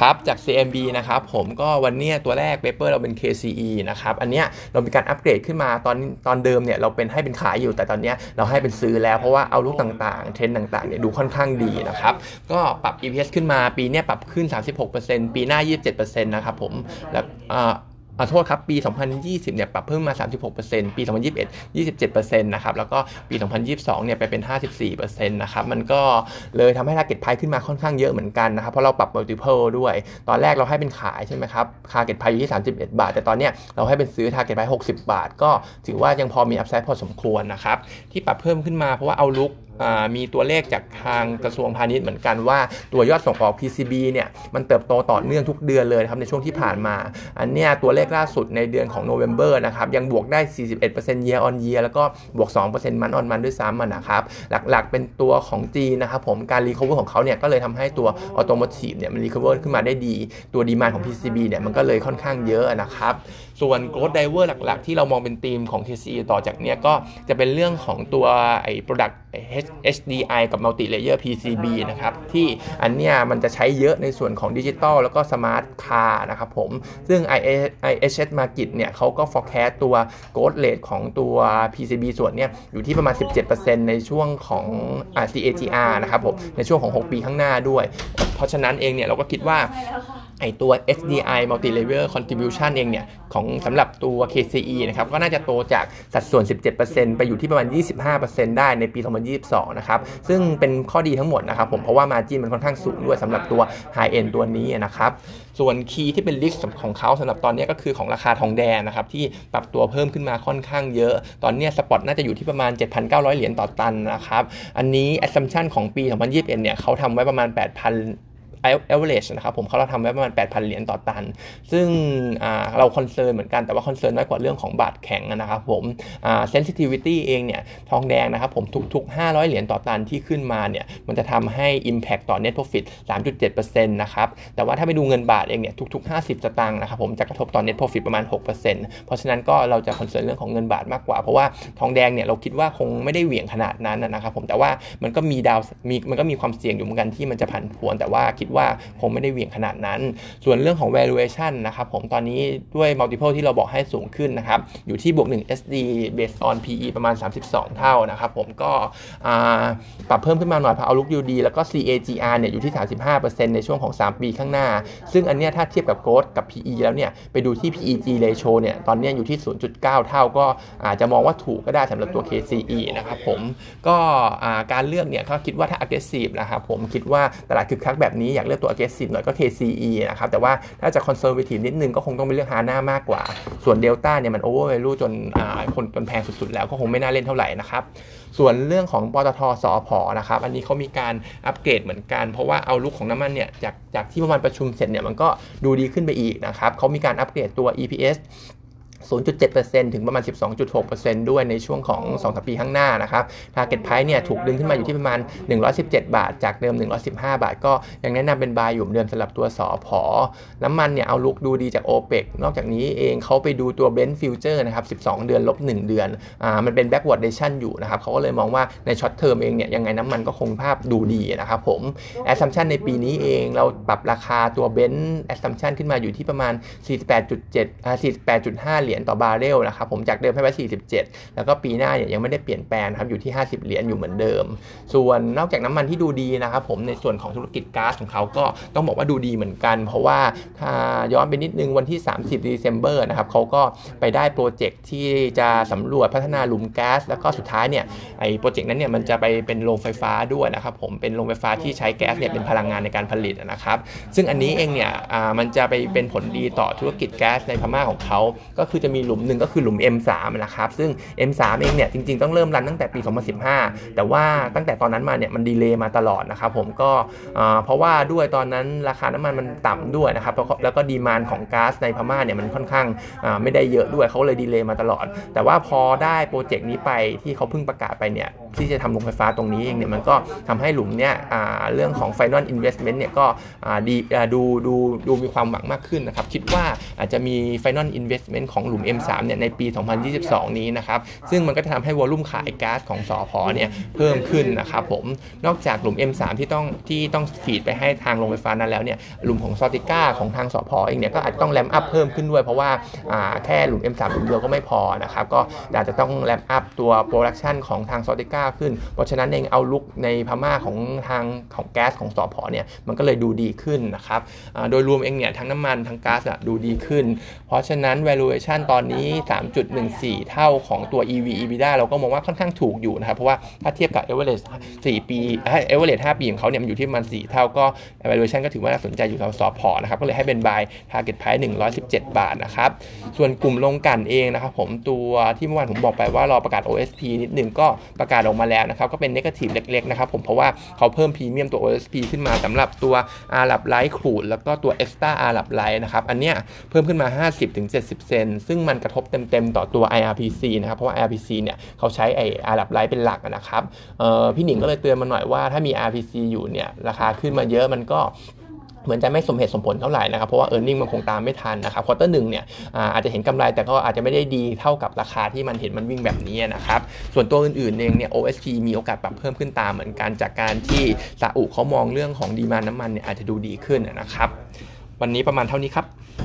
ครับจาก CMB นะครับผมก็วันนี้ตัวแรกเปเปอร์เราเป็น KCE นะครับอันเนี้ยเรามีการอัปเกรดขึ้นมาตอนตอนเดิมเนี่ยเราเป็นให้เป็นขายอยู่แต่ตอนเนี้ยเราให้เป็นซื้อแล้วเพราะว่าเอาลุกต่างๆ เทรนด์ต่างๆเนี่ยดูค่อนข้างดีนะครับก็ปรับ EPS ขึ้นมาปีเนี้ยปรับขึ้น 36%ปีหน้า 27%นะครับผมแล้วอ่า ขอโทษครับ ปี 2020 เนี่ย ปรับเพิ่มมา 36%ปี 2021 27%นะครับ แล้วก็ปี 2022 เนี่ย ไปเป็น 54%นะครับ มันก็เลยทำให้ target price ขึ้นมาค่อนข้างเยอะเหมือนกันนะครับ เพราะเราปรับ multiple ด้วย ตอนแรกเราให้เป็นขายใช่ไหมครับ target price อยู่ที่ 31 บาท แต่ตอนเนี้ยเราให้เป็นซื้อ target price 60 บาท ก็ถือว่ายังพอมี upside พอสมควรนะครับ ที่ปรับเพิ่มขึ้นมาเพราะว่าเอาลุก มีตัวเลขจากทางกระทรวงพาณิชย์เหมือนกันว่าตัวยอดส่งออก PCB เนี่ยมันเติบโตต่อเนื่องทุกเดือนเลยครับในช่วงที่ผ่านมา อันเนี้ยตัวเลขล่าสุดในเดือนของโนเวม ber นะครับยังบวกได้ 41% year on year แล้วก็บวก 2% month on month ด้วยซ้ำนะครับ หลักๆเป็นตัวของจีนนะครับผมการ recover ของเขาเนี่ยก็เลยทำให้ตัว automotive เนี่ยมัน recover ขึ้นมาได้ดี ตัว demand ของ PCB เนี่ยมันก็เลยค่อนข้างเยอะนะครับ ส่วน growth driver หลักๆ ที่เรามองเป็นธีมของ TCE ต่อจากเนี้ยก็จะเป็นเรื่องของตัวไอ้ product HDI กับ multi layer PCB นะครับ ที่อันเนี้ยมันจะใช้เยอะในส่วนของดิจิตอลแล้วก็ smart car นะครับผม ซึ่ง IHS Market เนี่ยเขาก็ forecast ตัว growth rate ของตัว PCB ส่วนเนี้ยอยู่ที่ประมาณ 17%ในช่วงของ CAGR นะครับผม ในช่วงของ 6 ปีข้างหน้าด้วย เพราะฉะนั้นเองเนี่ยเราก็คิดว่า ไอตัว SDI multi level contribution เองเนี่ย ของสำหรับตัว KCE นะครับ ก็น่าจะโตจากสัดส่วน 17%ไปอยู่ที่ประมาณ 25%ได้ในปี 2022 นะครับ ซึ่งเป็นข้อดีทั้งหมดนะครับผมเพราะว่า margin มันค่อนข้างสูงด้วยสำหรับตัว high end ตัวนี้นะครับ ส่วน key ที่เป็น risk ของเขาสำหรับตอนนี้ก็คือของราคาทองแดงนะครับ ที่ปรับตัวเพิ่มขึ้นมาค่อนข้างเยอะ ตอนนี้ spot น่าจะอยู่ที่ประมาณ 7,900 เหรียญต่อตันนะครับอันนี้ assumption ของปี 2021 เนี่ยเขาทำไว้ประมาณ 8,000 average นะครับผมเขาเราทำไว้ประมาณ 8,000 เหรียญต่อตัน ซึ่งเรา concern เหมือนกันแต่ว่า concern น้อยกว่าเรื่องของบาทแข็งนะครับผม sensitivity เองเนี่ยทองแดงนะครับผมทุกๆ 500 เหรียญต่อตันที่ขึ้นมาเนี่ยมันจะทำให้ impact ต่อ net profit 3.7%นะครับแต่ว่าถ้าไปดูเงินบาทเองเนี่ยทุกๆ 50 สตางค์นะครับผมจะกระทบต่อ net profit ประมาณ 6%เพราะฉะนั้นก็เราจะคอนเซิร์นเรื่องของเงินบาทมากกว่า เพราะว่าทองแดงเนี่ยเราคิดว่าคงไม่ได้เหวี่ยงขนาดนั้นนะครับผมแต่ว่ามันก็มีดาวมีมันก็มีความเสี่ยงอยู่เหมือนกันที่มันจะผันผวนแต่ว่าคิดว่าคงไม่ได้เหวี่ยงขนาดนั้น ส่วนเรื่องของ valuation นะครับผมตอนนี้ด้วย multiple ที่เราบอกให้สูงขึ้นนะครับ อยู่ที่บวก 1 SD based on PE ประมาณ 32 เท่านะครับผมก็ปรับเพิ่มขึ้นมาหน่อยพอเอาลุกยูดีแล้วก็ CAGR เนี่ยอยู่ที่ 35%ในช่วงของ 3 ปีข้างหน้า ซึ่งอันเนี้ยถ้าเทียบกับ growth กับ PE แล้วเนี่ยไปดูที่ PEG ratio เนี่ยตอนนี้อยู่ที่ 0.9 เท่าก็อาจจะมองว่าถูกก็ได้สำหรับตัว KCE นะครับผมก็การเลือกเนี่ยเขาคิดว่าถ้า aggressive นะครับผมคิดว่าตลาดคึกคักแบบนี้อยากเลือกตัว aggressive หน่อยก็ KCE นะครับ แต่ว่าถ้าจะ conservative นิดนึงก็คงต้องไปเลือกฮาน่ามากกว่า ส่วน Delta เนี่ยมัน over value จนคนจนแพงสุดๆ แล้วก็คงไม่น่าเล่นเท่าไหร่นะครับ ส่วนเรื่องของปตทสอพอนะครับ อันนี้เขามีการอัปเกรดเหมือนกัน เพราะว่าเอาลุกของน้ำมันเนี่ยจากจากที่ประมาณประชุมเสร็จเนี่ยมันก็ดูดีขึ้นไปอีกนะครับเขามีการอัปเกรดตัว EPS 0.7%ถึงประมาณ 12.6%ด้วยในช่วงของ2-3ปีข้างหน้านะครับ Target Price เนี่ยถูกดึงขึ้นมาอยู่ที่ประมาณ 117 บาท จากเดิม 115 บาท ก็ยังแนะนำเป็นบายอยู่เดิมสำหรับตัวสอพอน้ำมันเนี่ยเอาลุกดูดีจาก OPEC นอกจากนี้เองเขาไปดูตัว Brent Future นะครับ 12 เดือนลบ 1 เดือน อ่า มันเป็น backwardation อยู่นะครับเขาก็เลยมองว่าใน short term เองเนี่ยยังไงน้ำมันก็คงภาพดูดีนะครับผม assumption ในปีนี้เองเราปรับราคาตัว Brent assumption ขึ้นมาอยู่ที่ประมาณ 48.7อ่า48.5 เหรียญต่อบาร์เรลนะครับผมจากเดิมให้ไว้47 แล้วก็ปีหน้าเนี่ยยังไม่ได้เปลี่ยนแปลงครับอยู่ที่ 50 เหรียญอยู่เหมือนเดิม ส่วนนอกจากน้ำมันที่ดูดีนะครับผมในส่วนของธุรกิจก๊าซของเขาก็ต้องบอกว่าดูดีเหมือนกัน เพราะว่าถ้าย้อนไปนิดนึงวันที่ 30 December นะครับเขาก็ไปได้โปรเจกต์ที่จะสำรวจพัฒนาหลุมแก๊สแล้วก็สุดท้ายเนี่ยไอ้โปรเจกต์นั้นเนี่ยมันจะไปเป็นโรงไฟฟ้าด้วยนะครับผมเป็นโรงไฟฟ้าที่ใช้แก๊สเนี่ยเป็นพลังงานในการผลิตนะครับซึ่งอันนี้เองเนี่ยมันจะไปเป็นผลดีต่อธุรกิจแก๊สในพม่าของเขาก็คือจะมีหลุมหนึ่งก็คือหลุม M3 นะครับซึ่ง M3 เองเนี่ยจริงๆต้องเริ่มรันตั้งแต่ปี 2015 แต่ว่าตั้งแต่ตอนนั้นมาเนี่ยมันดีเลย์มาตลอดนะครับผมก็เพราะว่าด้วยตอนนั้นราคาน้ำมันมันต่ำด้วยนะครับแล้วก็ดีมานของก๊าซในพม่าเนี่ยมันค่อนข้างไม่ได้เยอะด้วยเขาเลยดีเลย์มาตลอด แต่ว่าพอได้โปรเจกต์นี้ไปที่เขาเพิ่งประกาศไปเนี่ยที่จะทำโรงไฟฟ้าตรงนี้เองเนี่ยมันก็ทำให้หลุมเนี่ยเรื่องของ Final Investment เนี่ยก็ดีดูดูดูมีความหวังมากขึ้นนะครับคิดว่าอาจจะมี Final Investment ของหลุมุ่ม M3 เนี่ยในปี 2022 นี้นะครับ ซึ่งมันก็จะทำให้วอลุ่มขายก๊าซของสอพอเนี่ยเพิ่มขึ้นนะครับผม นอกจากหลุม M3 ที่ต้องที่ต้องฟีดไปให้ทางโรงไฟฟ้านั้นแล้วเนี่ยหลุมของซอติก้าของทางสผ. เองเนี่ยก็อาจจะต้อง ramp up เพิ่มขึ้นด้วยเพราะว่าอ่าแค่หลุม M3 หลุมเดียวก็ไม่พอนะครับก็อาจจะต้อง ramp up ตัว production ของทางซอติก้าขึ้น เพราะฉะนั้นเอง outlook ในพม่าของทางของแก๊สของสอพอเนี่ยมันก็เลยดูดีขึ้นนะครับโดยรวมเองเนี่ยทั้งน้ำมันทั้งก๊าซอะดูดีขึ้น เพราะฉะนั้น valuation ตอนนี้ 3.14 เท่าของตัว EV EBITDA เราก็มองว่าค่อนข้างถูกอยู่นะครับ เพราะว่าถ้าเทียบกับ average 4 ปีเอ้ย average 5ปีของเขาเนี่ยมันอยู่ที่ประมาณ 4 เท่าก็ valuation ก็ถือว่าน่าสนใจอยู่สำหรับสอพอนะครับ ก็เลยให้เป็น buy target price 117 บาทนะครับ ส่วนกลุ่มโรงกลั่นเองนะครับผมตัวที่เมื่อวานผมบอกไปว่ารอประกาศ OSP นิดนึงก็ประกาศออกมาแล้วนะครับ ก็เป็น negative เล็กๆนะครับผมเพราะว่าเขาเพิ่มพรีเมียมตัว OSP ขึ้นมาสำหรับตัว Arab light crude แล้วก็ตัว extra อาหรับไลท์นะครับอันเนี้ยเพิ่มขึ้นมา 50-70 เซนต์ซึ่งมันกระทบเต็มๆต่อตัว IRPC นะครับเพราะว่า IRPC เนี่ยเขาใช้ไอArab light เป็นหลักนะครับพี่หนิงก็เลยเตือนมาหน่อยว่าถ้ามี RPC อยู่เนี่ยราคาขึ้นมาเยอะมันก็เหมือนจะไม่สมเหตุสมผลเท่าไหร่นะครับเพราะว่า e a r n i n g มันคงตามไม่ทันนะครับ quarter หนึ่งเนี่ยอาอาจจะเห็นกำไรแต่ก็อาจจะไม่ได้ดีเท่ากับราคาที่มันเห็นมันวิ่งแบบนี้นะครับส่วนตัวอื่นๆเองเนี่ย OSP มีโอกาสปรับเพิ่มขึ้นตามเหมือนกันจากการที่ซาอุเขามองเรื่องของ demand น้ำมันเนี่ยอาจจะดูดีขึ้นนะครับ วันนี้ประมาณเท่านี้ครับ